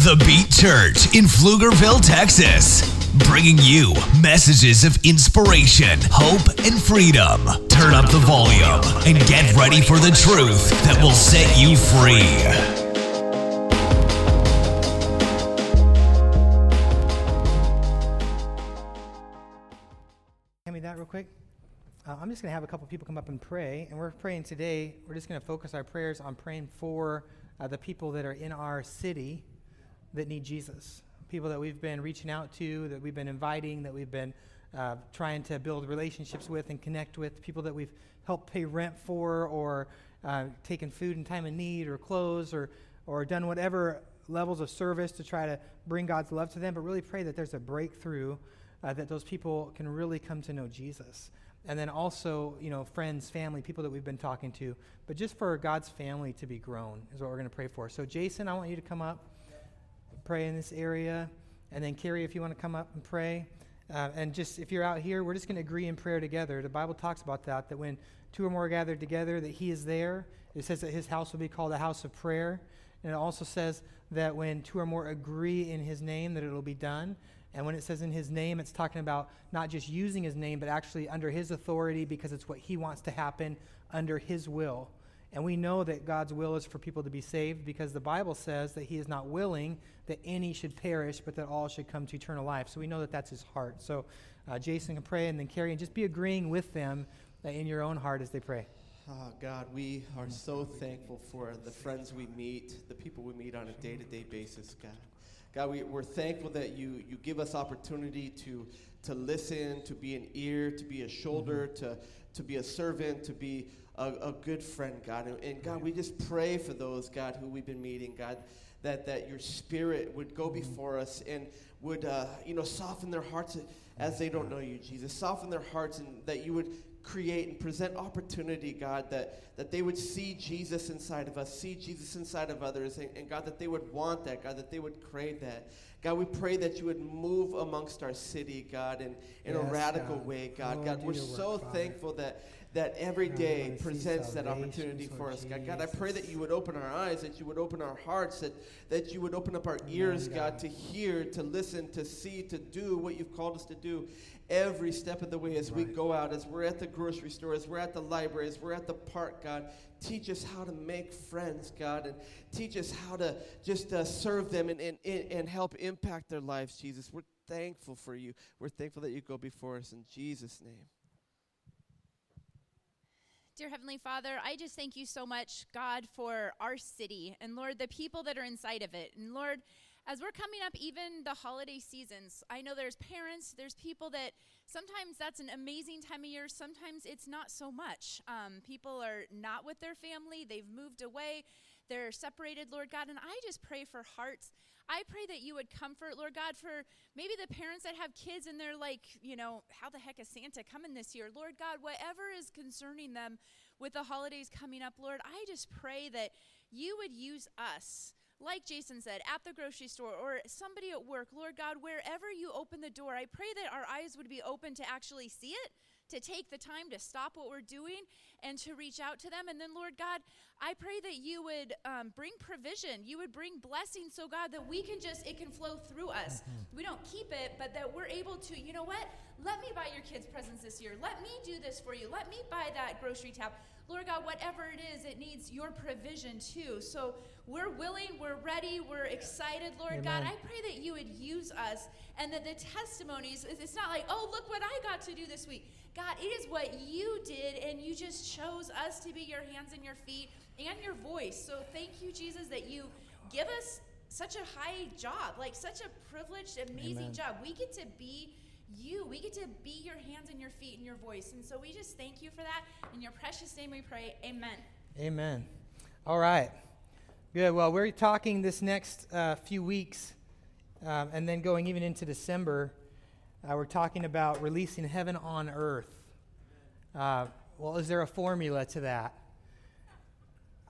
The Beat Church in Pflugerville, Texas. Bringing you messages of inspiration, hope, and freedom. Turn up the volume and get ready for the truth that will set you free. Hand me that real quick. Uh, I'm just going to have a couple people come up and pray. And we're praying today, we're just going to focus our prayers on praying for uh, the people that are in our city that need Jesus. People that we've been reaching out to, that we've been inviting, that we've been uh, trying to build relationships with and connect with, people that we've helped pay rent for or uh, taken food in time of need or clothes or, or done whatever levels of service to try to bring God's love to them, but really pray that there's a breakthrough, uh, that those people can really come to know Jesus. And then also, you know, friends, family, people that we've been talking to, but just for God's family to be grown is what we're going to pray for. So, Jason, I want you to come up, pray in this area. And then, Carrie, if you want to come up and pray. Uh, and just if you're out here, we're just going to agree in prayer together. The Bible talks about that, that when two or more are gathered together, that He is there. It says that His house will be called a house of prayer. And it also says that when two or more agree in His name, that it'll be done. And when it says in his name, it's talking about not just using his name, but actually under his authority because it's what he wants to happen under his will. And we know that God's will is for people to be saved because the Bible says that he is not willing that any should perish, but that all should come to eternal life. So we know that that's his heart. So uh, Jason can pray and then Carrie, and just be agreeing with them in your own heart as they pray. Oh, God, we are so thankful for the friends we meet, the people we meet on a day to day basis, God. God, we, we're thankful that you, you give us opportunity to, to listen, to be an ear, to be a shoulder, mm-hmm. to, to be a servant, to be a, a good friend, God. And, and, God, we just pray for those, God, who we've been meeting, God, that, that your spirit would go before us and would, uh, you know, soften their hearts as they don't know you, Jesus. Soften their hearts and that you would create and present opportunity, God, that, that they would see Jesus inside of us, see Jesus inside of others, and, and, God, that they would want that, God, that they would crave that. God, we pray that you would move amongst our city, God, in, in yes, a radical God. way, God. Oh, God, we're so work, thankful that that every day presents that opportunity for us, God. God, I pray that you would open our eyes, that you would open our hearts, that, that you would open up our ears, God, to hear, to listen, to see, to do what you've called us to do every step of the way as we go out, as we're at the grocery store, as we're at the library, as we're at the park, God. Teach us how to make friends, God, and teach us how to just uh, serve them and, and, and help impact their lives, Jesus. We're thankful for you. We're thankful that you go before us in Jesus' name. Dear Heavenly Father, I just thank you so much, God, for our city and Lord, the people that are inside of it. And Lord, as we're coming up even the holiday seasons, I know there's parents, there's people that sometimes that's an amazing time of year, sometimes it's not so much. Um, people are not with their family, they've moved away, they're separated, Lord God. And I just pray for hearts. I pray that you would comfort, Lord God, for maybe the parents that have kids and they're like, you know, how the heck is Santa coming this year? Lord God, whatever is concerning them with the holidays coming up, Lord, I just pray that you would use us like Jason said, at the grocery store or somebody at work, Lord God, wherever you open the door, I pray that our eyes would be open to actually see it, to take the time to stop what we're doing and to reach out to them. And then, Lord God, I pray that you would um, bring provision, you would bring blessing, so God, that we can just, it can flow through us. Mm-hmm. We don't keep it, but that we're able to, you know what? Let me buy your kids presents this year. Let me do this for you. Let me buy that grocery tab. Lord God, whatever it is, it needs your provision too. So we're willing, we're ready, we're excited, Lord Amen. God. I pray that you would use us and that the testimonies, it's not like, oh, look what I got to do this week. God, it is what you did, and you just chose us to be your hands and your feet and your voice. So thank you, Jesus, that you give us such a high job, like such a privileged, amazing Amen. job. We get to be you. We get to be your hands and your feet and your voice. And so we just thank you for that. In your precious name we pray. Amen. Amen. All right. Good. Well, we're talking this next uh, few weeks um, and then going even into December. Uh, we're talking about releasing heaven on earth. Uh, well, is there a formula to that?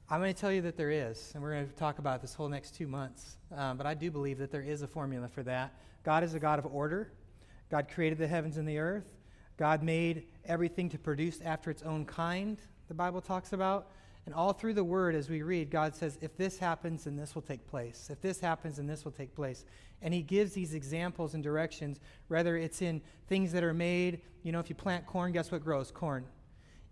I'm going to tell you that there is, and we're going to talk about this whole next two months. Um, but I do believe that there is a formula for that. God is a God of order. God created the heavens and the earth. God made everything to produce after its own kind, the Bible talks about. And all through the word, as we read, God says, if this happens, then this will take place. If this happens, then this will take place. And he gives these examples and directions, whether it's in things that are made. You know, if you plant corn, guess what grows? Corn.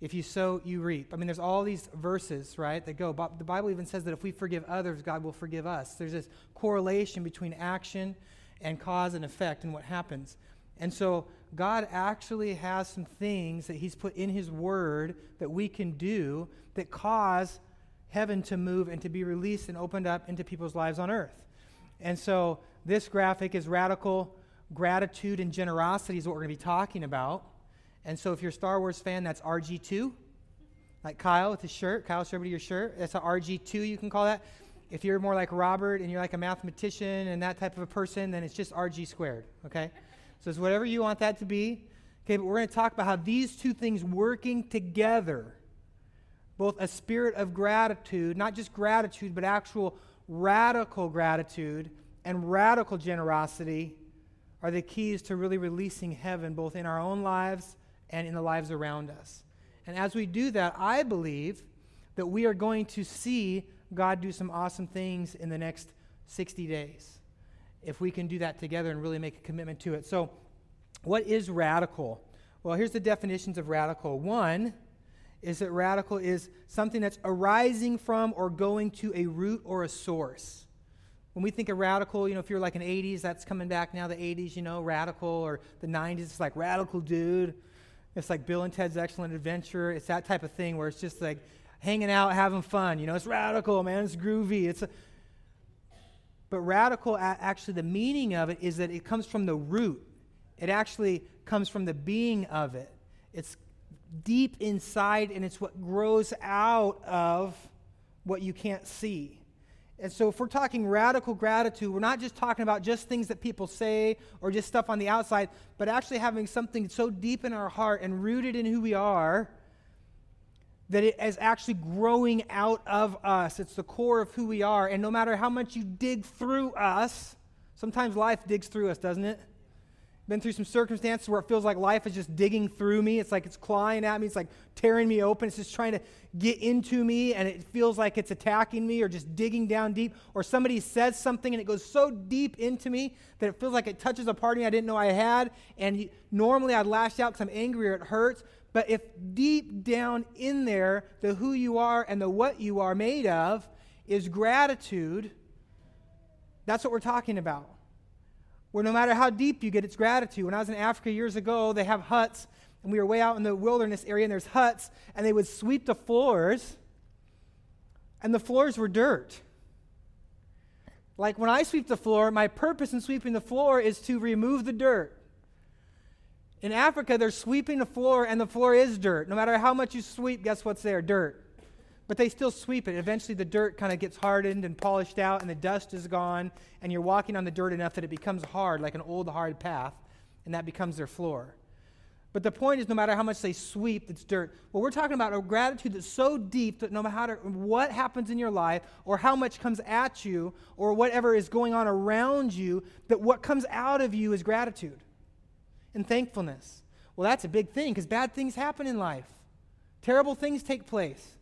If you sow, you reap. I mean, there's all these verses, right, that go. The Bible even says that if we forgive others, God will forgive us. There's this correlation between action and cause and effect and what happens. And so God actually has some things that He's put in His Word that we can do that cause heaven to move and to be released and opened up into people's lives on earth. And so this graphic is radical gratitude and generosity, is what we're going to be talking about. And so if you're a Star Wars fan, that's RG2. Like Kyle with his shirt. Kyle, show everybody your shirt. That's an RG2, you can call that. If you're more like Robert and you're like a mathematician and that type of a person, then it's just RG squared, okay? So it's whatever you want that to be. Okay, but we're going to talk about how these two things working together, both a spirit of gratitude, not just gratitude, but actual radical gratitude and radical generosity, are the keys to really releasing heaven both in our own lives and in the lives around us. And as we do that, I believe that we are going to see God do some awesome things in the next 60 days if we can do that together and really make a commitment to it. So, what is radical? Well, here's the definitions of radical. One is that radical is something that's arising from or going to a root or a source. When we think of radical, you know, if you're like an 80s, that's coming back now, the 80s, you know, radical, or the 90s, it's like radical dude. It's like Bill and Ted's Excellent Adventure. It's that type of thing where it's just like hanging out, having fun. You know, it's radical, man. It's groovy. It's a, but radical, actually, the meaning of it is that it comes from the root. It actually comes from the being of it. It's deep inside, and it's what grows out of what you can't see. And so, if we're talking radical gratitude, we're not just talking about just things that people say or just stuff on the outside, but actually having something so deep in our heart and rooted in who we are that it is actually growing out of us. It's the core of who we are. And no matter how much you dig through us, sometimes life digs through us, doesn't it? been through some circumstances where it feels like life is just digging through me. It's like it's clawing at me. It's like tearing me open. It's just trying to get into me, and it feels like it's attacking me or just digging down deep. Or somebody says something, and it goes so deep into me that it feels like it touches a part of me I didn't know I had. And normally I'd lash out because I'm angry or it hurts. But if deep down in there, the who you are and the what you are made of is gratitude, that's what we're talking about where no matter how deep you get, it's gratitude. When I was in Africa years ago, they have huts, and we were way out in the wilderness area, and there's huts, and they would sweep the floors, and the floors were dirt. Like when I sweep the floor, my purpose in sweeping the floor is to remove the dirt. In Africa, they're sweeping the floor, and the floor is dirt. No matter how much you sweep, guess what's there? Dirt but they still sweep it. Eventually, the dirt kind of gets hardened and polished out, and the dust is gone, and you're walking on the dirt enough that it becomes hard, like an old hard path, and that becomes their floor. But the point is, no matter how much they sweep, it's dirt. Well, we're talking about a gratitude that's so deep that no matter what happens in your life, or how much comes at you, or whatever is going on around you, that what comes out of you is gratitude and thankfulness. Well, that's a big thing because bad things happen in life, terrible things take place.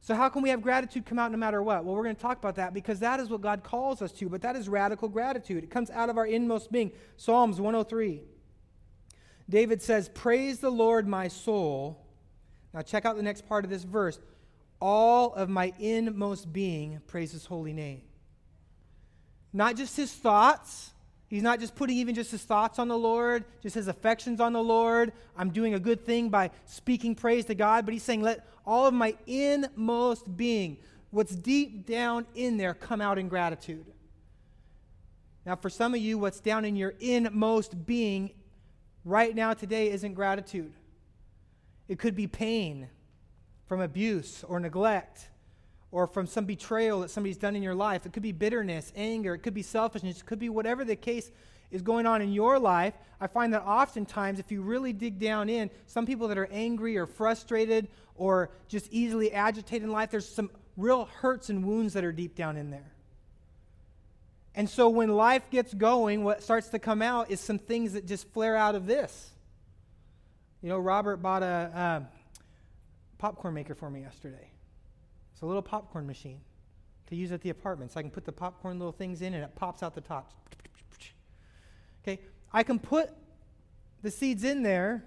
So, how can we have gratitude come out no matter what? Well, we're going to talk about that because that is what God calls us to, but that is radical gratitude. It comes out of our inmost being. Psalms 103. David says, Praise the Lord, my soul. Now, check out the next part of this verse. All of my inmost being praise his holy name. Not just his thoughts, He's not just putting even just his thoughts on the Lord, just his affections on the Lord. I'm doing a good thing by speaking praise to God, but he's saying, let all of my inmost being, what's deep down in there, come out in gratitude. Now, for some of you, what's down in your inmost being right now today isn't gratitude. It could be pain from abuse or neglect or from some betrayal that somebody's done in your life. It could be bitterness, anger, it could be selfishness, it could be whatever the case is going on in your life. I find that oftentimes, if you really dig down in, some people that are angry or frustrated or just easily agitated in life, there's some real hurts and wounds that are deep down in there. And so when life gets going, what starts to come out is some things that just flare out of this. You know, Robert bought a. Uh, popcorn maker for me yesterday. It's a little popcorn machine to use at the apartment. So I can put the popcorn little things in and it pops out the top. Okay, I can put the seeds in there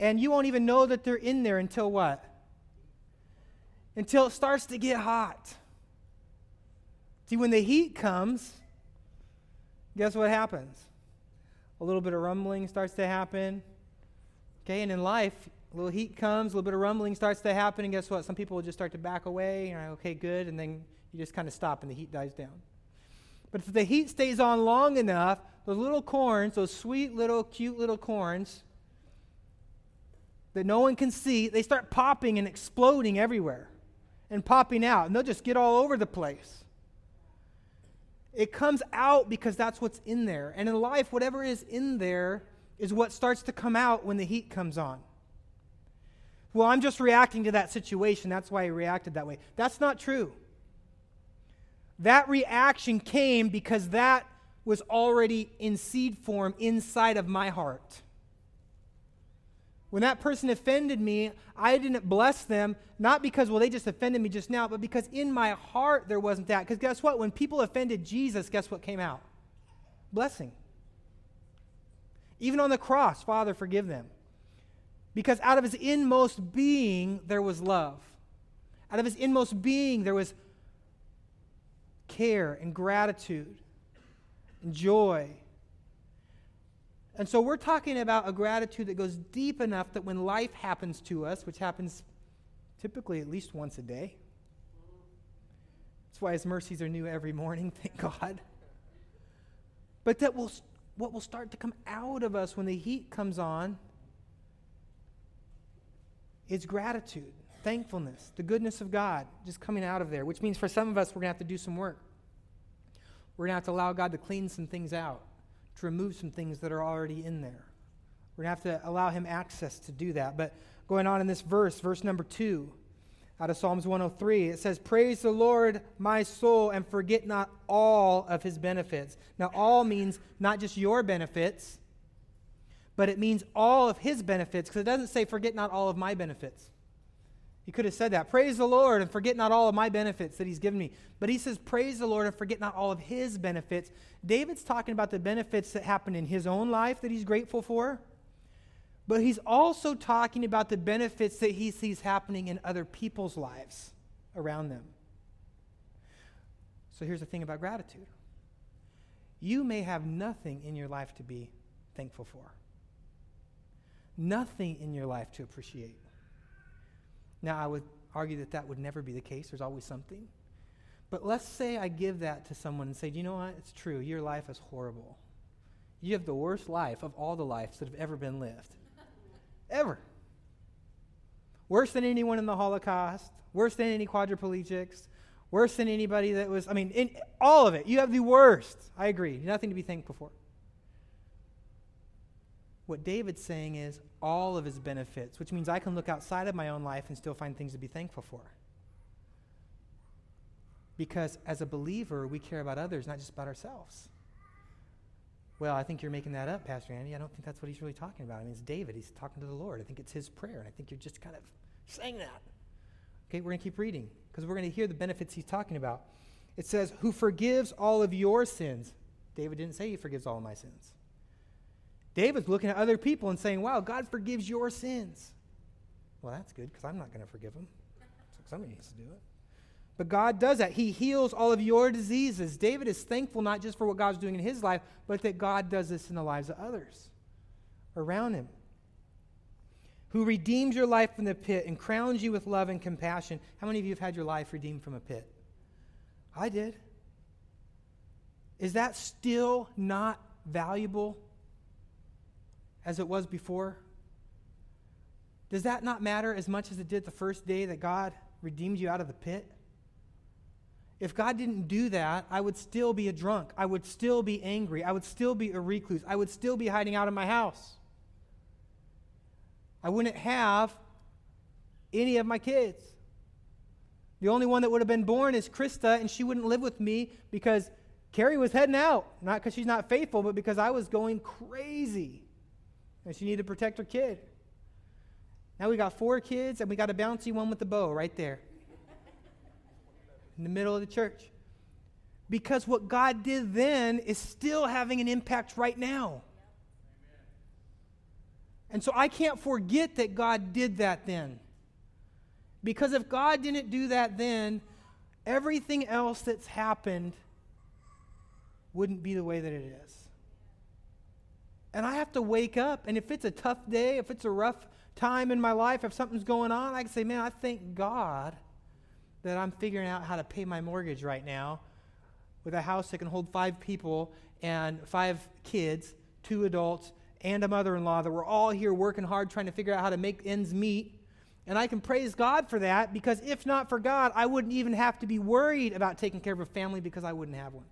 and you won't even know that they're in there until what? Until it starts to get hot. See, when the heat comes, guess what happens? A little bit of rumbling starts to happen. Okay, and in life, a little heat comes, a little bit of rumbling starts to happen, and guess what? Some people will just start to back away. You're like, okay, good, and then you just kind of stop and the heat dies down. But if the heat stays on long enough, those little corns, those sweet little, cute little corns that no one can see, they start popping and exploding everywhere and popping out, and they'll just get all over the place. It comes out because that's what's in there. And in life, whatever is in there is what starts to come out when the heat comes on. Well, I'm just reacting to that situation. That's why I reacted that way. That's not true. That reaction came because that was already in seed form inside of my heart. When that person offended me, I didn't bless them, not because, well, they just offended me just now, but because in my heart there wasn't that. Because guess what? When people offended Jesus, guess what came out? Blessing. Even on the cross, Father, forgive them. Because out of his inmost being, there was love. Out of his inmost being, there was care and gratitude and joy. And so we're talking about a gratitude that goes deep enough that when life happens to us, which happens typically at least once a day, that's why his mercies are new every morning, thank God. But that will, what will start to come out of us when the heat comes on is gratitude, thankfulness, the goodness of God just coming out of there, which means for some of us, we're going to have to do some work. We're going to have to allow God to clean some things out, to remove some things that are already in there. We're going to have to allow Him access to do that. But going on in this verse, verse number two, out of Psalms 103, it says, Praise the Lord, my soul, and forget not all of his benefits. Now, all means not just your benefits, but it means all of his benefits, because it doesn't say, Forget not all of my benefits. He could have said that. Praise the Lord and forget not all of my benefits that he's given me. But he says, Praise the Lord and forget not all of his benefits. David's talking about the benefits that happen in his own life that he's grateful for. But he's also talking about the benefits that he sees happening in other people's lives around them. So here's the thing about gratitude you may have nothing in your life to be thankful for, nothing in your life to appreciate. Now, I would argue that that would never be the case. There's always something. But let's say I give that to someone and say, you know what? It's true. Your life is horrible. You have the worst life of all the lives that have ever been lived. ever. Worse than anyone in the Holocaust, worse than any quadriplegics, worse than anybody that was, I mean, in, all of it. You have the worst. I agree. Nothing to be thankful for. What David's saying is all of his benefits, which means I can look outside of my own life and still find things to be thankful for. Because as a believer, we care about others, not just about ourselves. Well, I think you're making that up, Pastor Andy. I don't think that's what he's really talking about. I mean, it's David. He's talking to the Lord. I think it's his prayer, and I think you're just kind of saying that. Okay, we're going to keep reading because we're going to hear the benefits he's talking about. It says, Who forgives all of your sins. David didn't say he forgives all of my sins. David's looking at other people and saying, Wow, God forgives your sins. Well, that's good because I'm not going to forgive them. So somebody needs to do it. But God does that. He heals all of your diseases. David is thankful not just for what God's doing in his life, but that God does this in the lives of others around him. Who redeems your life from the pit and crowns you with love and compassion. How many of you have had your life redeemed from a pit? I did. Is that still not valuable as it was before? Does that not matter as much as it did the first day that God redeemed you out of the pit? If God didn't do that, I would still be a drunk. I would still be angry. I would still be a recluse. I would still be hiding out of my house. I wouldn't have any of my kids. The only one that would have been born is Krista, and she wouldn't live with me because Carrie was heading out. Not because she's not faithful, but because I was going crazy and she needed to protect her kid. Now we got four kids, and we got a bouncy one with the bow right there in the middle of the church. Because what God did then is still having an impact right now. And so I can't forget that God did that then. Because if God didn't do that then, everything else that's happened wouldn't be the way that it is. And I have to wake up, and if it's a tough day, if it's a rough time in my life, if something's going on, I can say, man, I thank God that I'm figuring out how to pay my mortgage right now with a house that can hold five people and five kids, two adults, and a mother in law, that we're all here working hard trying to figure out how to make ends meet. And I can praise God for that because if not for God, I wouldn't even have to be worried about taking care of a family because I wouldn't have one.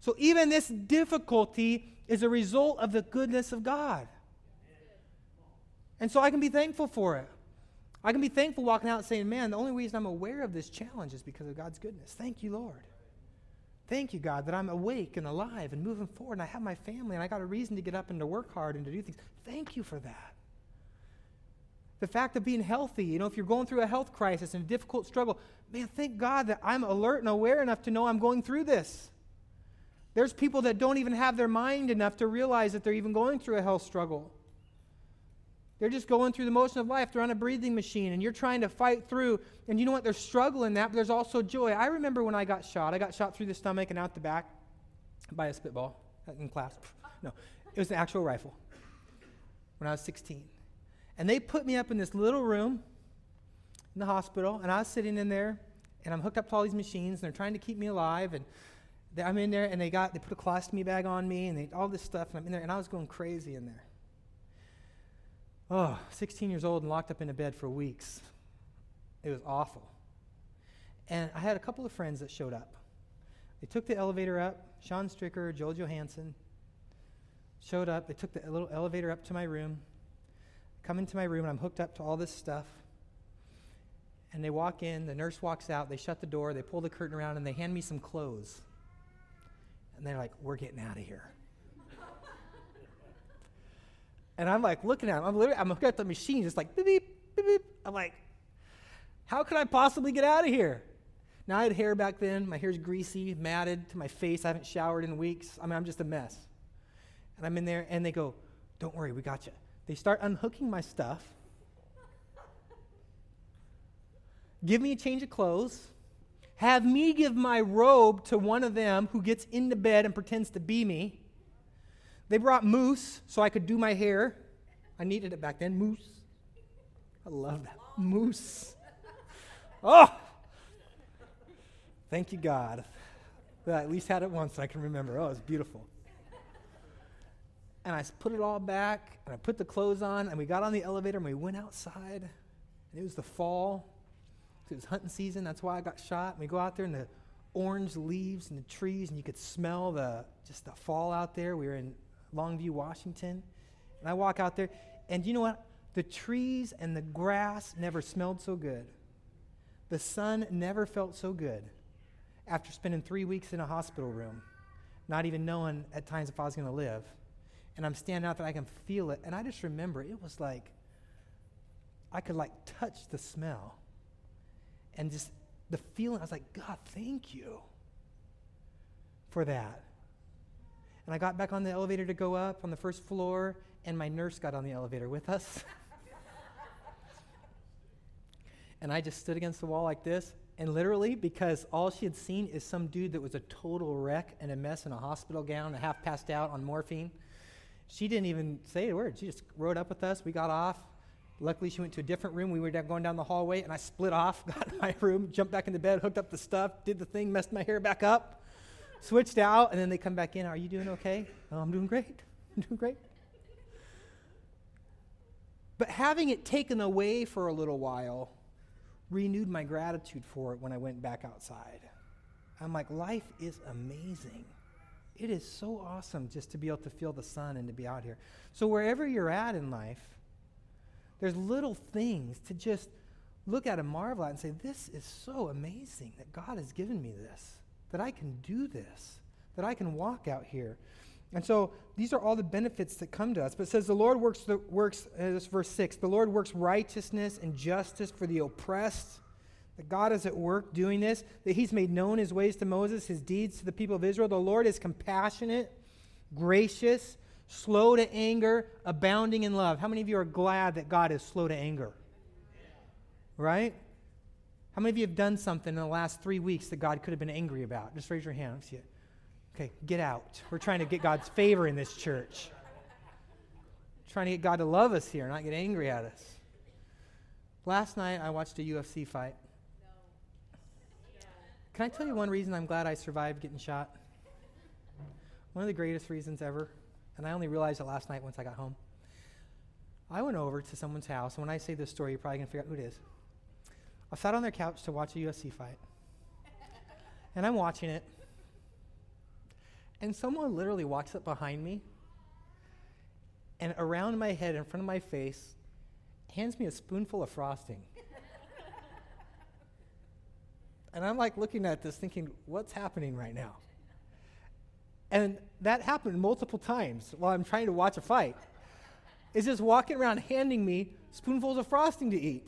So even this difficulty is a result of the goodness of God. And so I can be thankful for it. I can be thankful walking out and saying, man, the only reason I'm aware of this challenge is because of God's goodness. Thank you, Lord. Thank you, God, that I'm awake and alive and moving forward and I have my family and I got a reason to get up and to work hard and to do things. Thank you for that. The fact of being healthy, you know, if you're going through a health crisis and a difficult struggle, man, thank God that I'm alert and aware enough to know I'm going through this. There's people that don't even have their mind enough to realize that they're even going through a health struggle. They're just going through the motion of life. They're on a breathing machine, and you're trying to fight through. And you know what? There's struggle in that, but there's also joy. I remember when I got shot. I got shot through the stomach and out the back by a spitball in class. No, it was an actual rifle when I was 16. And they put me up in this little room in the hospital, and I was sitting in there, and I'm hooked up to all these machines, and they're trying to keep me alive. And I'm in there, and they got they put a colostomy bag on me, and they, all this stuff, and I'm in there, and I was going crazy in there. Oh, 16 years old and locked up in a bed for weeks. It was awful. And I had a couple of friends that showed up. They took the elevator up. Sean Stricker, Joel Johansson showed up. They took the little elevator up to my room. Come into my room, and I'm hooked up to all this stuff. And they walk in, the nurse walks out, they shut the door, they pull the curtain around, and they hand me some clothes. And they're like, We're getting out of here. and I'm like looking at them. I'm literally, I'm looking at the machine, just like beep, beep, beep, beep. I'm like, How could I possibly get out of here? Now I had hair back then. My hair's greasy, matted to my face. I haven't showered in weeks. I mean, I'm just a mess. And I'm in there, and they go, Don't worry, we got you. They start unhooking my stuff, give me a change of clothes, have me give my robe to one of them who gets into bed and pretends to be me. They brought mousse so I could do my hair. I needed it back then. Mousse. I love that. Mousse. Oh! Thank you, God. That I at least had it once and I can remember. Oh, it's beautiful. And I put it all back, and I put the clothes on, and we got on the elevator, and we went outside. And it was the fall. It was hunting season. That's why I got shot. And we go out there in the orange leaves and the trees, and you could smell the just the fall out there. We were in Longview, Washington. And I walk out there, and you know what? The trees and the grass never smelled so good. The sun never felt so good after spending three weeks in a hospital room, not even knowing at times if I was going to live. And I'm standing out there, I can feel it. And I just remember it was like, I could like touch the smell and just the feeling, I was like, God, thank you for that. And I got back on the elevator to go up on the first floor, and my nurse got on the elevator with us. and I just stood against the wall like this, and literally, because all she had seen is some dude that was a total wreck and a mess in a hospital gown half passed out on morphine, she didn't even say a word. She just rode up with us. We got off. Luckily, she went to a different room. We were going down the hallway, and I split off, got in my room, jumped back into bed, hooked up the stuff, did the thing, messed my hair back up, switched out, and then they come back in. Are you doing okay? Oh, I'm doing great. I'm doing great. But having it taken away for a little while renewed my gratitude for it when I went back outside. I'm like, life is amazing. It is so awesome just to be able to feel the sun and to be out here. So, wherever you're at in life, there's little things to just look at and marvel at and say, This is so amazing that God has given me this, that I can do this, that I can walk out here. And so these are all the benefits that come to us. But it says the Lord works, the, works uh, this verse 6, the Lord works righteousness and justice for the oppressed. That God is at work doing this, that He's made known His ways to Moses, His deeds to the people of Israel. The Lord is compassionate, gracious, slow to anger, abounding in love. How many of you are glad that God is slow to anger? Right? How many of you have done something in the last three weeks that God could have been angry about? Just raise your hand. see it. Okay, get out. We're trying to get God's favor in this church. trying to get God to love us here, not get angry at us. Last night, I watched a UFC fight. Can I tell you one reason I'm glad I survived getting shot? One of the greatest reasons ever, and I only realized it last night once I got home. I went over to someone's house, and when I say this story, you're probably going to figure out who it is. I sat on their couch to watch a UFC fight, and I'm watching it and someone literally walks up behind me and around my head, in front of my face, hands me a spoonful of frosting. and I'm like looking at this thinking, what's happening right now? And that happened multiple times while I'm trying to watch a fight. Is just walking around handing me spoonfuls of frosting to eat.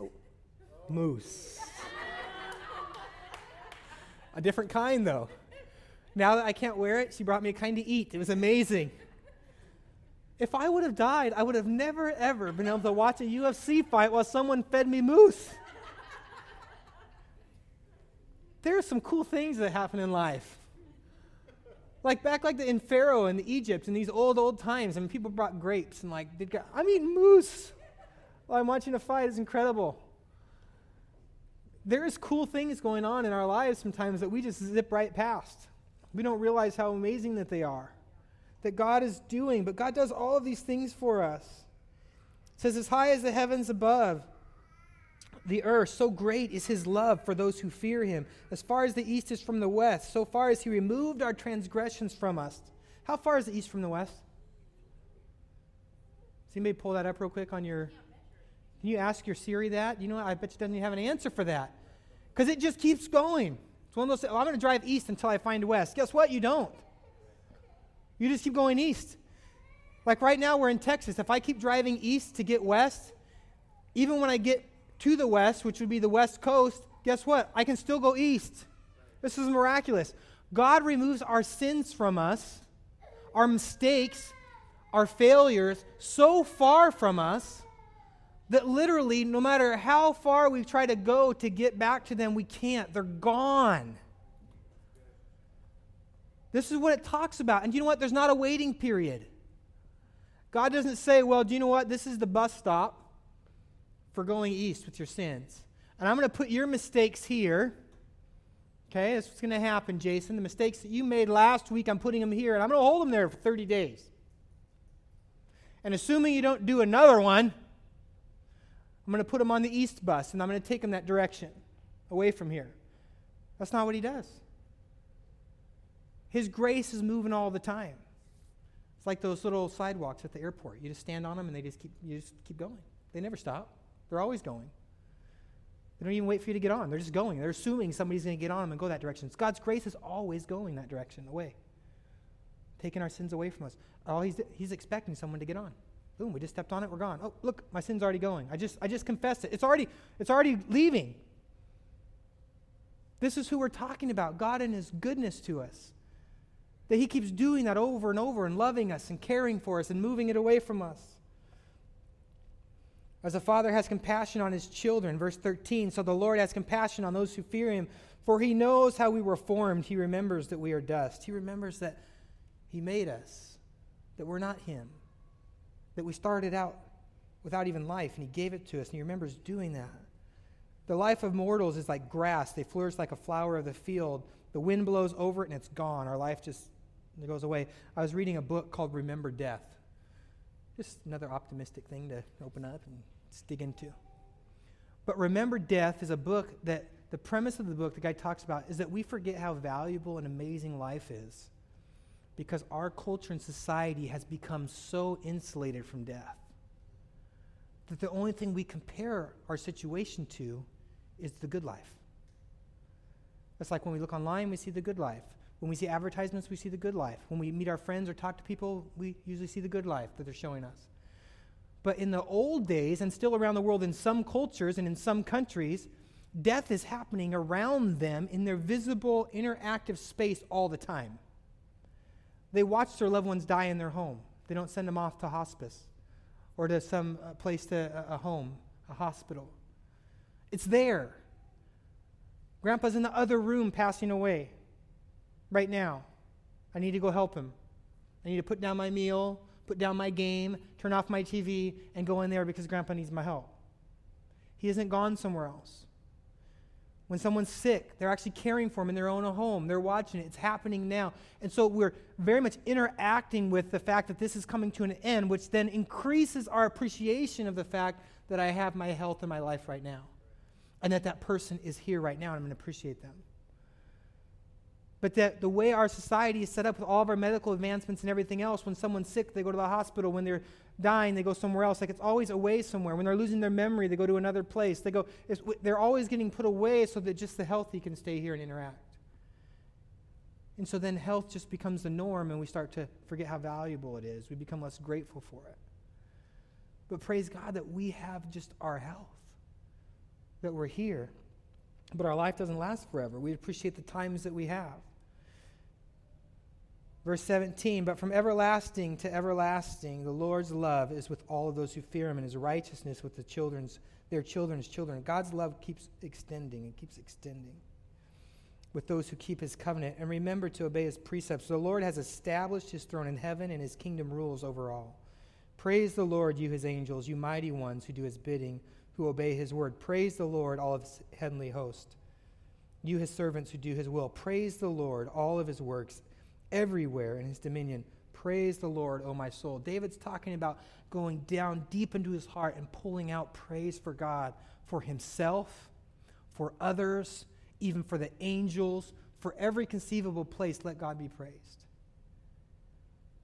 Oh, mousse. A different kind, though. Now that I can't wear it, she brought me a kind to eat. It was amazing. If I would have died, I would have never, ever been able to watch a UFC fight while someone fed me mousse. There are some cool things that happen in life. Like back like the, in Pharaoh and the Egypt in these old, old times, I mean, people brought grapes and like, did I'm eating mousse while I'm watching a fight. It's incredible there's cool things going on in our lives sometimes that we just zip right past. We don't realize how amazing that they are, that God is doing. But God does all of these things for us. It says, As high as the heavens above, the earth, so great is his love for those who fear him. As far as the east is from the west, so far as he removed our transgressions from us. How far is the east from the west? Does anybody pull that up real quick on your can you ask your Siri that? You know what? I bet you doesn't have an answer for that. Because it just keeps going. It's one of those, I'm going to drive east until I find west. Guess what? You don't. You just keep going east. Like right now, we're in Texas. If I keep driving east to get west, even when I get to the west, which would be the west coast, guess what? I can still go east. This is miraculous. God removes our sins from us, our mistakes, our failures so far from us that literally, no matter how far we try to go to get back to them, we can't. They're gone. This is what it talks about. And you know what? There's not a waiting period. God doesn't say, well, do you know what? This is the bus stop for going east with your sins. And I'm going to put your mistakes here. Okay, that's what's going to happen, Jason. The mistakes that you made last week, I'm putting them here, and I'm going to hold them there for 30 days. And assuming you don't do another one, I'm going to put them on the east bus and I'm going to take them that direction, away from here. That's not what he does. His grace is moving all the time. It's like those little sidewalks at the airport. You just stand on them and they just keep, you just keep going. They never stop, they're always going. They don't even wait for you to get on. They're just going. They're assuming somebody's going to get on them and go that direction. It's God's grace is always going that direction, away, taking our sins away from us. All he's, he's expecting someone to get on. Boom, we just stepped on it, we're gone. Oh, look, my sin's already going. I just I just confessed it. It's already it's already leaving. This is who we're talking about, God and his goodness to us. That he keeps doing that over and over and loving us and caring for us and moving it away from us. As a father has compassion on his children, verse 13, so the Lord has compassion on those who fear him, for he knows how we were formed. He remembers that we are dust. He remembers that he made us, that we're not him that we started out without even life, and He gave it to us, and He remembers doing that. The life of mortals is like grass, they flourish like a flower of the field. The wind blows over it, and it's gone. Our life just goes away. I was reading a book called Remember Death. Just another optimistic thing to open up and dig into. But Remember Death is a book that the premise of the book the guy talks about is that we forget how valuable and amazing life is because our culture and society has become so insulated from death that the only thing we compare our situation to is the good life. It's like when we look online, we see the good life. When we see advertisements, we see the good life. When we meet our friends or talk to people, we usually see the good life that they're showing us. But in the old days, and still around the world in some cultures and in some countries, death is happening around them in their visible, interactive space all the time. They watch their loved ones die in their home. They don't send them off to hospice or to some uh, place to a, a home, a hospital. It's there. Grandpa's in the other room passing away right now. I need to go help him. I need to put down my meal, put down my game, turn off my TV, and go in there because Grandpa needs my help. He isn't gone somewhere else. When someone's sick, they're actually caring for them in their own home. They're watching it. It's happening now. And so we're very much interacting with the fact that this is coming to an end, which then increases our appreciation of the fact that I have my health and my life right now. And that that person is here right now, and I'm going to appreciate them but that the way our society is set up with all of our medical advancements and everything else, when someone's sick, they go to the hospital. When they're dying, they go somewhere else. Like it's always away somewhere. When they're losing their memory, they go to another place. They go, they're always getting put away so that just the healthy can stay here and interact. And so then health just becomes the norm, and we start to forget how valuable it is. We become less grateful for it. But praise God that we have just our health, that we're here. But our life doesn't last forever. We appreciate the times that we have. Verse 17, but from everlasting to everlasting, the Lord's love is with all of those who fear him, and his righteousness with the children's, their children's children. God's love keeps extending and keeps extending with those who keep his covenant and remember to obey his precepts. The Lord has established his throne in heaven, and his kingdom rules over all. Praise the Lord, you his angels, you mighty ones who do his bidding, who obey his word. Praise the Lord, all of his heavenly host. You his servants who do his will. Praise the Lord, all of his works everywhere in his dominion. Praise the Lord, O my soul. David's talking about going down deep into his heart and pulling out praise for God, for himself, for others, even for the angels, for every conceivable place, let God be praised.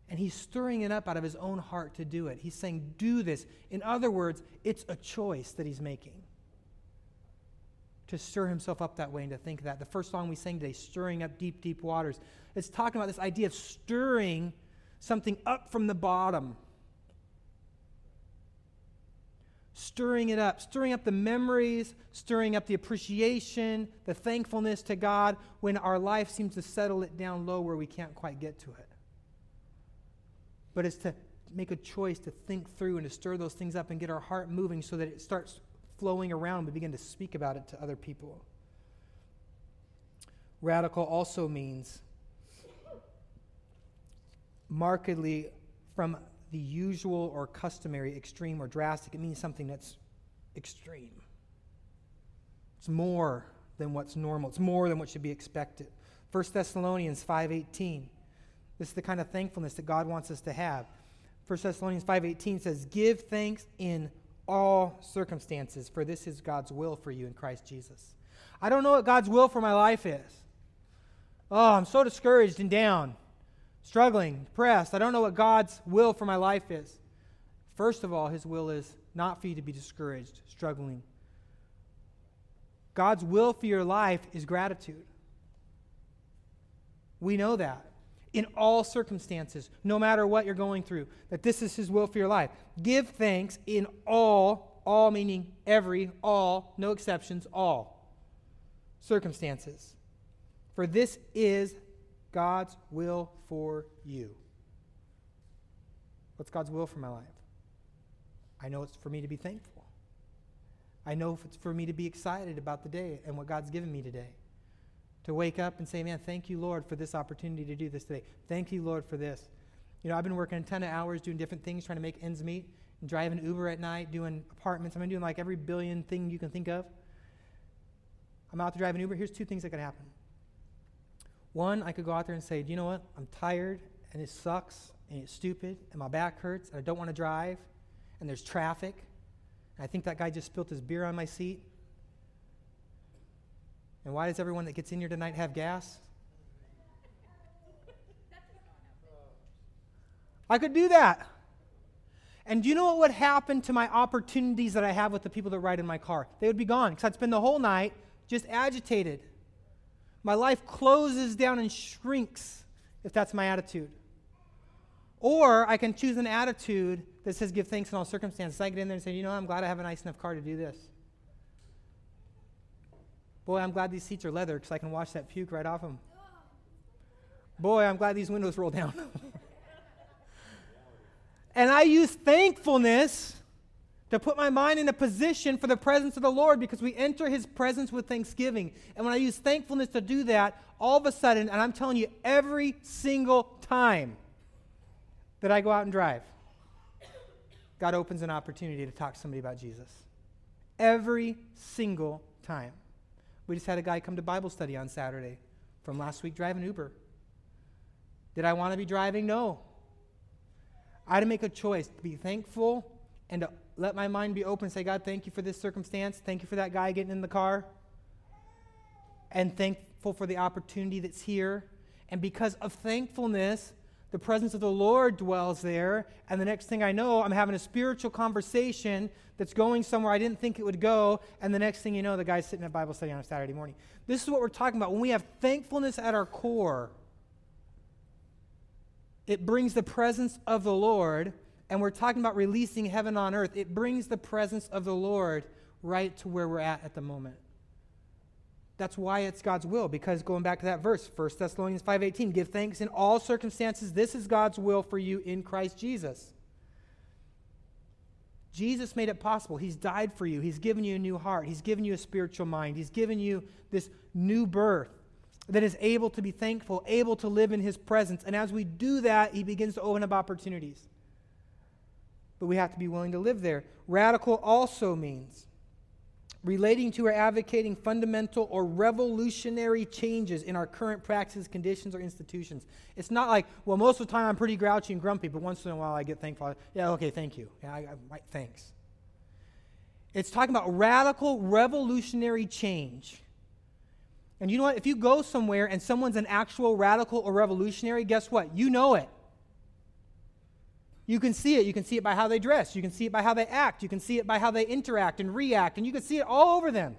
And he's stirring it up out of his own heart to do it. He's saying, Do this. In other words, it's a choice that he's making to stir himself up that way and to think that. The first song we sang today, Stirring Up Deep, Deep Waters, it's talking about this idea of stirring something up from the bottom. Stirring it up, stirring up the memories, stirring up the appreciation, the thankfulness to God when our life seems to settle it down low where we can't quite get to it. But it's to make a choice to think through and to stir those things up and get our heart moving so that it starts flowing around, we begin to speak about it to other people. Radical also means markedly from the usual or customary, extreme or drastic. It means something that's extreme. It's more than what's normal. It's more than what should be expected. 1 Thessalonians 5:18. This is the kind of thankfulness that God wants us to have. 1 Thessalonians 5:18 says, "Give thanks in all circumstances, for this is God's will for you in Christ Jesus. I don't know what God's will for my life is. Oh, I'm so discouraged and down, struggling, depressed. I don't know what God's will for my life is. First of all, His will is not for you to be discouraged, struggling. God's will for your life is gratitude. We know that in all circumstances, no matter what you're going through, that this is His will for your life. Give thanks in all, all meaning every, all, no exceptions, all circumstances. For this is God's will for you. What's God's will for my life? I know it's for me to be thankful. I know it's for me to be excited about the day and what God's given me today to wake up and say, man, thank you, Lord, for this opportunity to do this today. Thank you, Lord, for this. You know, I've been working a ton of hours doing different things, trying to make ends meet, and driving Uber at night, doing apartments. I've been doing like every billion thing you can think of. I'm out drive an Uber. Here's two things that could happen. One, I could go out there and say, you know what? I'm tired, and it sucks, and it's stupid, and my back hurts, and I don't want to drive, and there's traffic, and I think that guy just spilt his beer on my seat, and why does everyone that gets in here tonight have gas? I could do that. And do you know what would happen to my opportunities that I have with the people that ride in my car? They would be gone because I'd spend the whole night just agitated. My life closes down and shrinks if that's my attitude. Or I can choose an attitude that says, give thanks in all circumstances. I get in there and say, you know, I'm glad I have a nice enough car to do this. Boy, I'm glad these seats are leather because I can wash that puke right off them. Boy, I'm glad these windows roll down. and I use thankfulness to put my mind in a position for the presence of the Lord because we enter his presence with thanksgiving. And when I use thankfulness to do that, all of a sudden, and I'm telling you, every single time that I go out and drive, God opens an opportunity to talk to somebody about Jesus. Every single time. We just had a guy come to Bible study on Saturday from last week driving Uber. Did I want to be driving? No. I had to make a choice to be thankful and to let my mind be open and say, God, thank you for this circumstance. Thank you for that guy getting in the car. And thankful for the opportunity that's here. And because of thankfulness, the presence of the Lord dwells there. And the next thing I know, I'm having a spiritual conversation that's going somewhere I didn't think it would go. And the next thing you know, the guy's sitting at Bible study on a Saturday morning. This is what we're talking about. When we have thankfulness at our core, it brings the presence of the Lord and we're talking about releasing heaven on earth, it brings the presence of the Lord right to where we're at at the moment. That's why it's God's will, because going back to that verse, 1 Thessalonians 5.18, give thanks in all circumstances. This is God's will for you in Christ Jesus. Jesus made it possible. He's died for you. He's given you a new heart. He's given you a spiritual mind. He's given you this new birth that is able to be thankful, able to live in His presence. And as we do that, He begins to open up opportunities but we have to be willing to live there. Radical also means relating to or advocating fundamental or revolutionary changes in our current practices, conditions, or institutions. It's not like, well, most of the time I'm pretty grouchy and grumpy, but once in a while I get thankful. Yeah, okay, thank you. Yeah, I, I, thanks. It's talking about radical, revolutionary change. And you know what? If you go somewhere and someone's an actual radical or revolutionary, guess what? You know it. You can see it. You can see it by how they dress. You can see it by how they act. You can see it by how they interact and react. And you can see it all over them.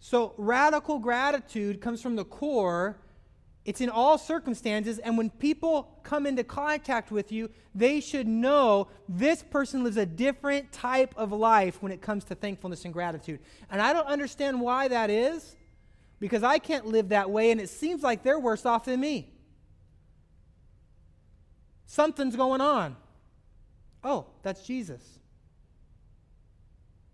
So, radical gratitude comes from the core. It's in all circumstances. And when people come into contact with you, they should know this person lives a different type of life when it comes to thankfulness and gratitude. And I don't understand why that is because I can't live that way. And it seems like they're worse off than me. Something's going on. Oh, that's Jesus.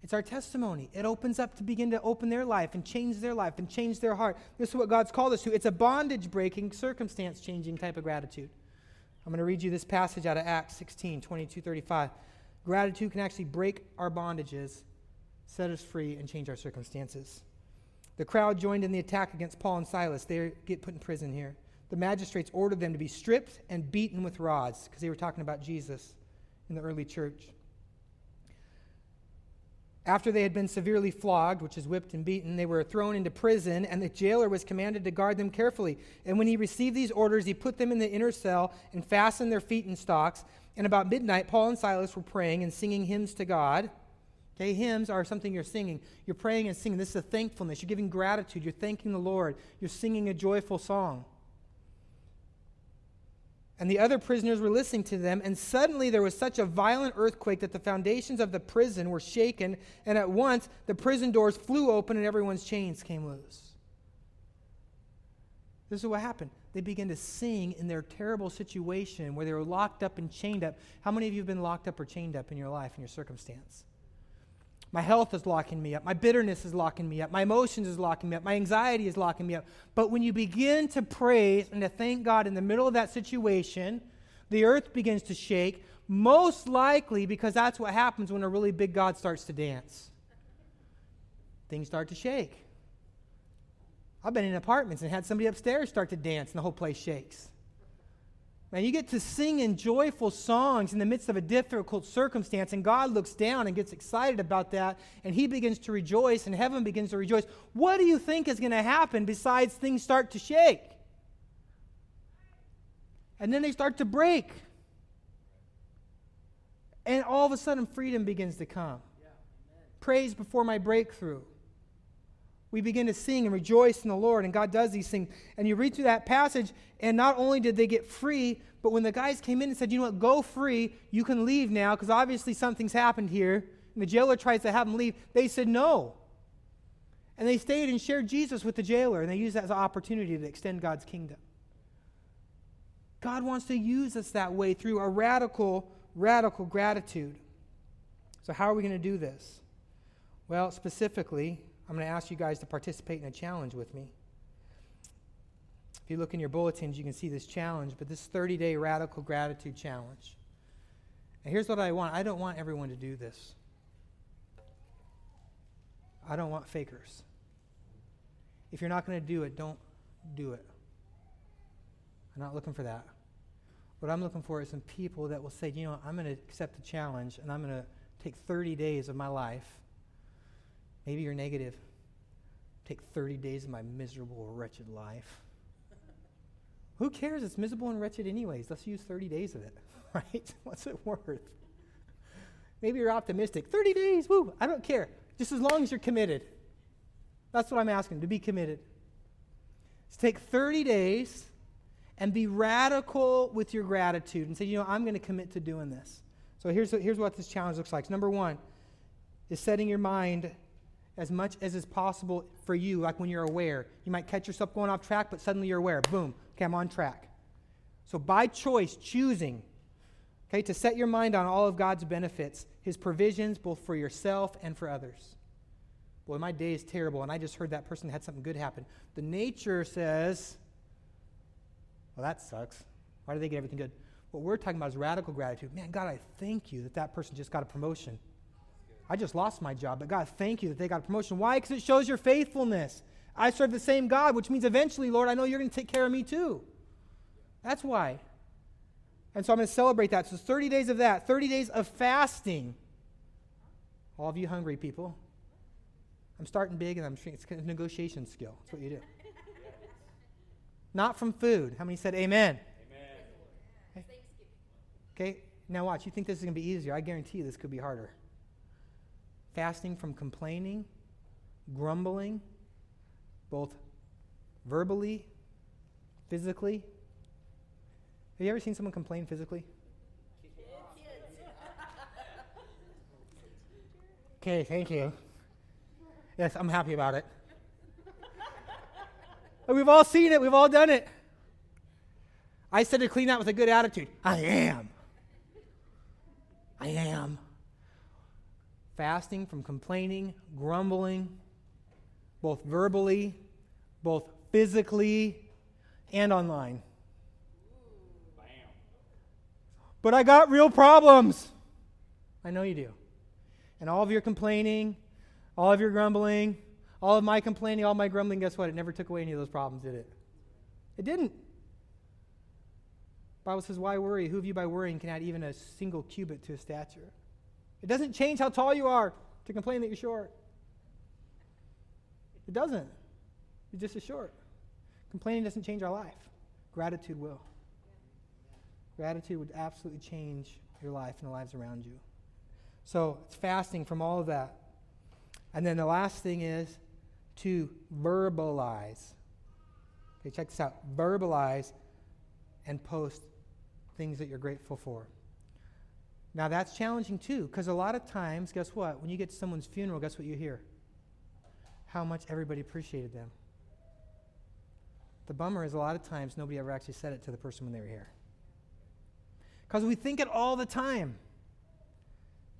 It's our testimony. It opens up to begin to open their life and change their life and change their heart. This is what God's called us to. It's a bondage breaking, circumstance changing type of gratitude. I'm going to read you this passage out of Acts 16, 22, 35. Gratitude can actually break our bondages, set us free, and change our circumstances. The crowd joined in the attack against Paul and Silas. They get put in prison here the magistrates ordered them to be stripped and beaten with rods because they were talking about Jesus in the early church. After they had been severely flogged, which is whipped and beaten, they were thrown into prison, and the jailer was commanded to guard them carefully. And when he received these orders, he put them in the inner cell and fastened their feet in stocks. And about midnight, Paul and Silas were praying and singing hymns to God. Okay, hymns are something you're singing. You're praying and singing. This is a thankfulness. You're giving gratitude. You're thanking the Lord. You're singing a joyful song. And the other prisoners were listening to them, and suddenly there was such a violent earthquake that the foundations of the prison were shaken, and at once the prison doors flew open and everyone's chains came loose. This is what happened. They began to sing in their terrible situation where they were locked up and chained up. How many of you have been locked up or chained up in your life, in your circumstance? My health is locking me up. My bitterness is locking me up. My emotions is locking me up. My anxiety is locking me up. But when you begin to praise and to thank God in the middle of that situation, the earth begins to shake, most likely because that's what happens when a really big God starts to dance. Things start to shake. I've been in apartments and had somebody upstairs start to dance and the whole place shakes. Man, you get to sing in joyful songs in the midst of a difficult circumstance, and God looks down and gets excited about that, and He begins to rejoice, and heaven begins to rejoice. What do you think is going to happen besides things start to shake? And then they start to break. And all of a sudden, freedom begins to come. Yeah, Praise before my breakthrough. We begin to sing and rejoice in the Lord, and God does these things. And you read through that passage, and not only did they get free, but when the guys came in and said, You know what, go free, you can leave now, because obviously something's happened here, and the jailer tries to have them leave, they said no. And they stayed and shared Jesus with the jailer, and they used that as an opportunity to extend God's kingdom. God wants to use us that way through a radical, radical gratitude. So, how are we going to do this? Well, specifically, I'm going to ask you guys to participate in a challenge with me. If you look in your bulletins, you can see this challenge, but this 30 day radical gratitude challenge. And here's what I want I don't want everyone to do this. I don't want fakers. If you're not going to do it, don't do it. I'm not looking for that. What I'm looking for is some people that will say, you know, I'm going to accept the challenge and I'm going to take 30 days of my life. Maybe you're negative. Take 30 days of my miserable, wretched life. Who cares? It's miserable and wretched, anyways. Let's use 30 days of it, right? What's it worth? Maybe you're optimistic. 30 days, woo, I don't care. Just as long as you're committed. That's what I'm asking, to be committed. Let's take 30 days and be radical with your gratitude and say, you know, I'm going to commit to doing this. So here's, here's what this challenge looks like. Number one is setting your mind as much as is possible for you, like when you're aware. You might catch yourself going off track, but suddenly you're aware. Boom, okay, I'm on track. So by choice, choosing, okay, to set your mind on all of God's benefits, his provisions, both for yourself and for others. Boy, my day is terrible, and I just heard that person had something good happen. The nature says, well, that sucks. Why do they get everything good? What we're talking about is radical gratitude. Man, God, I thank you that that person just got a promotion. I just lost my job, but God, thank you that they got a promotion. Why? Because it shows your faithfulness. I serve the same God, which means eventually, Lord, I know you're going to take care of me too. That's why. And so I'm going to celebrate that. So 30 days of that, 30 days of fasting. All of you hungry people. I'm starting big and I'm it's a negotiation skill. That's what you do. Not from food. How many said amen? Amen. Okay. okay. Now watch. You think this is going to be easier. I guarantee you this could be harder. Fasting from complaining, grumbling, both verbally, physically. Have you ever seen someone complain physically? Okay, thank you. Yes, I'm happy about it. We've all seen it, we've all done it. I said to clean out with a good attitude. I am. I am. Fasting from complaining, grumbling, both verbally, both physically, and online. But I got real problems. I know you do. And all of your complaining, all of your grumbling, all of my complaining, all my grumbling, guess what? It never took away any of those problems, did it? It didn't. Bible says, Why worry? Who of you by worrying can add even a single cubit to a stature? It doesn't change how tall you are to complain that you're short. It doesn't. You're just as short. Complaining doesn't change our life. Gratitude will. Gratitude would absolutely change your life and the lives around you. So it's fasting from all of that. And then the last thing is to verbalize. Okay, check this out. Verbalize and post things that you're grateful for. Now that's challenging too, because a lot of times, guess what? When you get to someone's funeral, guess what you hear? How much everybody appreciated them. The bummer is a lot of times nobody ever actually said it to the person when they were here. Because we think it all the time.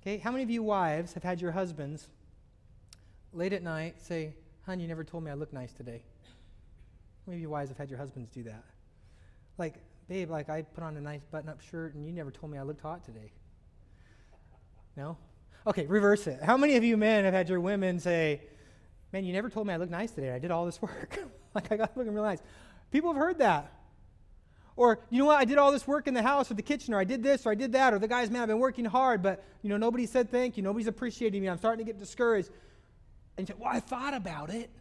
Okay, how many of you wives have had your husbands late at night say, Hon, you never told me I look nice today? How many of you wives have had your husbands do that? Like, babe, like I put on a nice button up shirt and you never told me I looked hot today. No? Okay, reverse it. How many of you men have had your women say, Man, you never told me I looked nice today. I did all this work. like I got looking real nice. People have heard that. Or, you know what, I did all this work in the house or the kitchen, or I did this, or I did that, or the guy's, man, I've been working hard, but, you know, nobody said thank you. Nobody's appreciating me. I'm starting to get discouraged. And you say, well, I thought about it.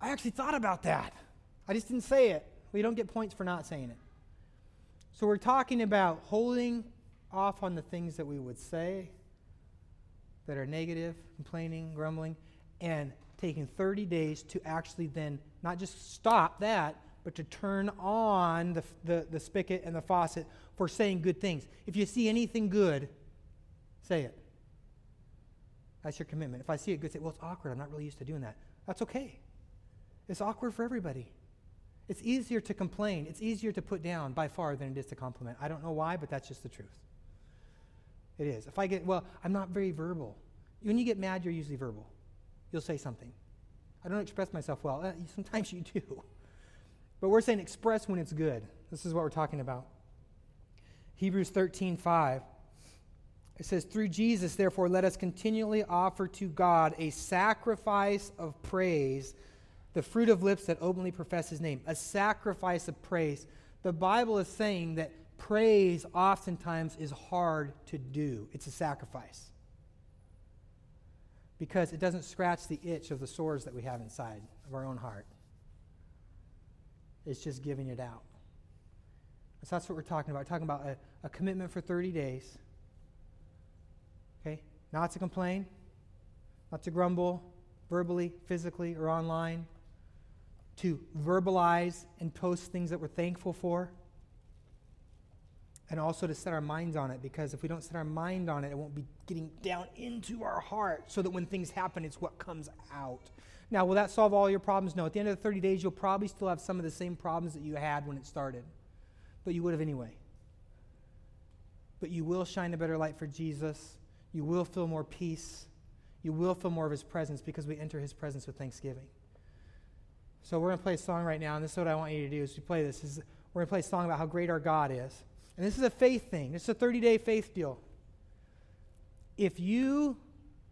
I actually thought about that. I just didn't say it. You don't get points for not saying it. So we're talking about holding off on the things that we would say that are negative, complaining, grumbling, and taking 30 days to actually then not just stop that, but to turn on the, the, the spigot and the faucet for saying good things. If you see anything good, say it. That's your commitment. If I see it good, say, well, it's awkward. I'm not really used to doing that. That's okay. It's awkward for everybody. It's easier to complain. It's easier to put down by far than it is to compliment. I don't know why, but that's just the truth. It is. If I get, well, I'm not very verbal. When you get mad, you're usually verbal. You'll say something. I don't express myself well. Uh, sometimes you do. But we're saying express when it's good. This is what we're talking about. Hebrews 13, 5. It says, Through Jesus, therefore, let us continually offer to God a sacrifice of praise, the fruit of lips that openly profess his name. A sacrifice of praise. The Bible is saying that praise oftentimes is hard to do, it's a sacrifice. Because it doesn't scratch the itch of the sores that we have inside of our own heart. It's just giving it out. So that's what we're talking about. We're talking about a, a commitment for 30 days. Okay? Not to complain, not to grumble verbally, physically, or online, to verbalize and post things that we're thankful for, and also to set our minds on it because if we don't set our mind on it, it won't be getting down into our heart so that when things happen, it's what comes out. Now, will that solve all your problems? No. At the end of the 30 days, you'll probably still have some of the same problems that you had when it started, but you would have anyway. But you will shine a better light for Jesus. You will feel more peace. You will feel more of his presence because we enter his presence with thanksgiving. So we're going to play a song right now, and this is what I want you to do is to play this. Is we're going to play a song about how great our God is. And this is a faith thing. Is a 30-day faith deal. If you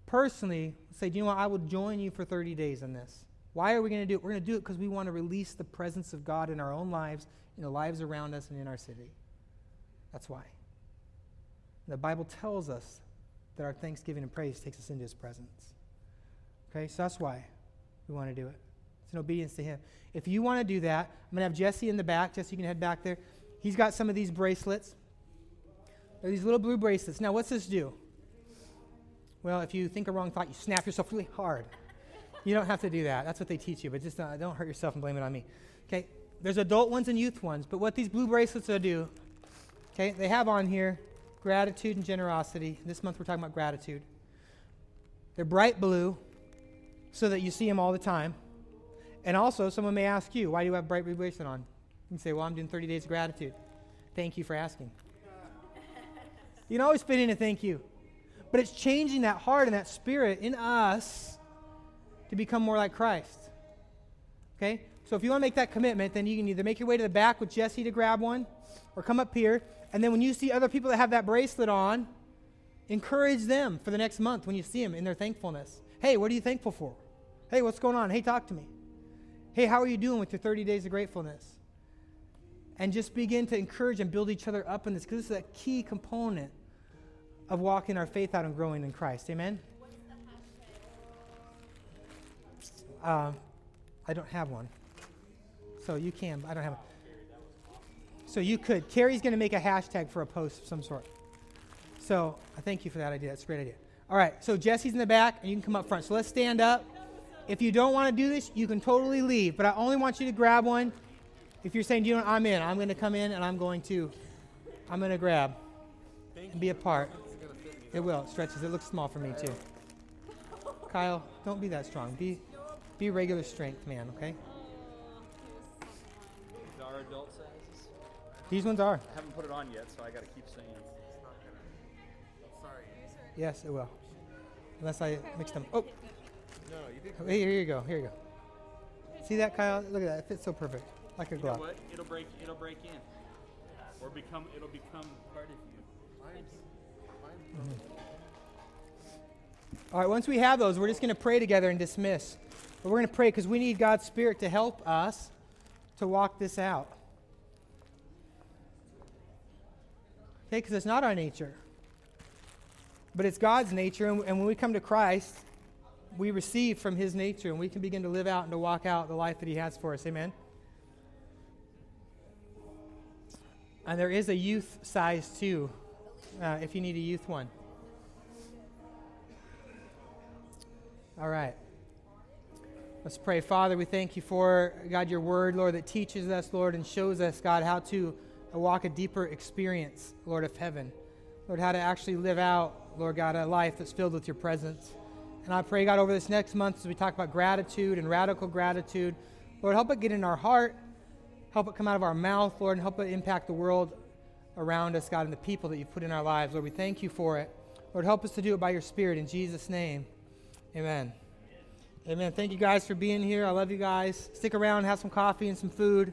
personally say, do you know what, I will join you for 30 days in this. Why are we going to do it? We're going to do it because we want to release the presence of God in our own lives, in the lives around us, and in our city. That's why. The Bible tells us that our thanksgiving and praise takes us into his presence. Okay, so that's why we want to do it. It's an obedience to him. If you want to do that, I'm going to have Jesse in the back. Jesse, you can head back there. He's got some of these bracelets. They're these little blue bracelets. Now, what's this do? Well, if you think a wrong thought, you snap yourself really hard. You don't have to do that. That's what they teach you, but just don't, don't hurt yourself and blame it on me. Okay? There's adult ones and youth ones, but what these blue bracelets will do, okay, they have on here gratitude and generosity. This month we're talking about gratitude. They're bright blue so that you see them all the time. And also, someone may ask you, why do you have bright blue bracelet on? You say, well, I'm doing 30 days of gratitude. Thank you for asking. you can always fit in a thank you. But it's changing that heart and that spirit in us to become more like Christ. Okay? So if you want to make that commitment, then you can either make your way to the back with Jesse to grab one or come up here. And then when you see other people that have that bracelet on, encourage them for the next month when you see them in their thankfulness. Hey, what are you thankful for? Hey, what's going on? Hey, talk to me. Hey, how are you doing with your 30 days of gratefulness? And just begin to encourage and build each other up in this because this is a key component of walking our faith out and growing in Christ. Amen? Uh, I don't have one. So you can, I don't have one. So you could. Carrie's going to make a hashtag for a post of some sort. So I thank you for that idea. That's a great idea. All right, so Jesse's in the back, and you can come up front. So let's stand up. If you don't want to do this, you can totally leave. But I only want you to grab one. If you're saying, you know, I'm in, I'm going to come in, and I'm going to, I'm going to grab and be a part. It will. It stretches. It looks small for me too. Kyle, don't be that strong. Be, be regular strength, man. Okay. These are adult sizes. These ones are. I haven't put it on yet, so I got to keep saying. It's not gonna be sorry. Yes, it will. Unless I mix them. Oh. No, you did. Here you go. Here you go. See that, Kyle? Look at that. It fits so perfect, like a You know glove. what? It'll break. It'll break in, or become. It'll become part of you. Mm-hmm. All right, once we have those, we're just going to pray together and dismiss. But we're going to pray because we need God's Spirit to help us to walk this out. Okay, because it's not our nature, but it's God's nature. And, and when we come to Christ, we receive from His nature and we can begin to live out and to walk out the life that He has for us. Amen? And there is a youth size too, uh, if you need a youth one. All right. Let's pray. Father, we thank you for, God, your word, Lord, that teaches us, Lord, and shows us, God, how to walk a deeper experience, Lord, of heaven. Lord, how to actually live out, Lord God, a life that's filled with your presence. And I pray, God, over this next month as we talk about gratitude and radical gratitude, Lord, help it get in our heart, help it come out of our mouth, Lord, and help it impact the world around us, God, and the people that you've put in our lives. Lord, we thank you for it. Lord, help us to do it by your Spirit. In Jesus' name, amen. Amen. Thank you guys for being here. I love you guys. Stick around, have some coffee and some food.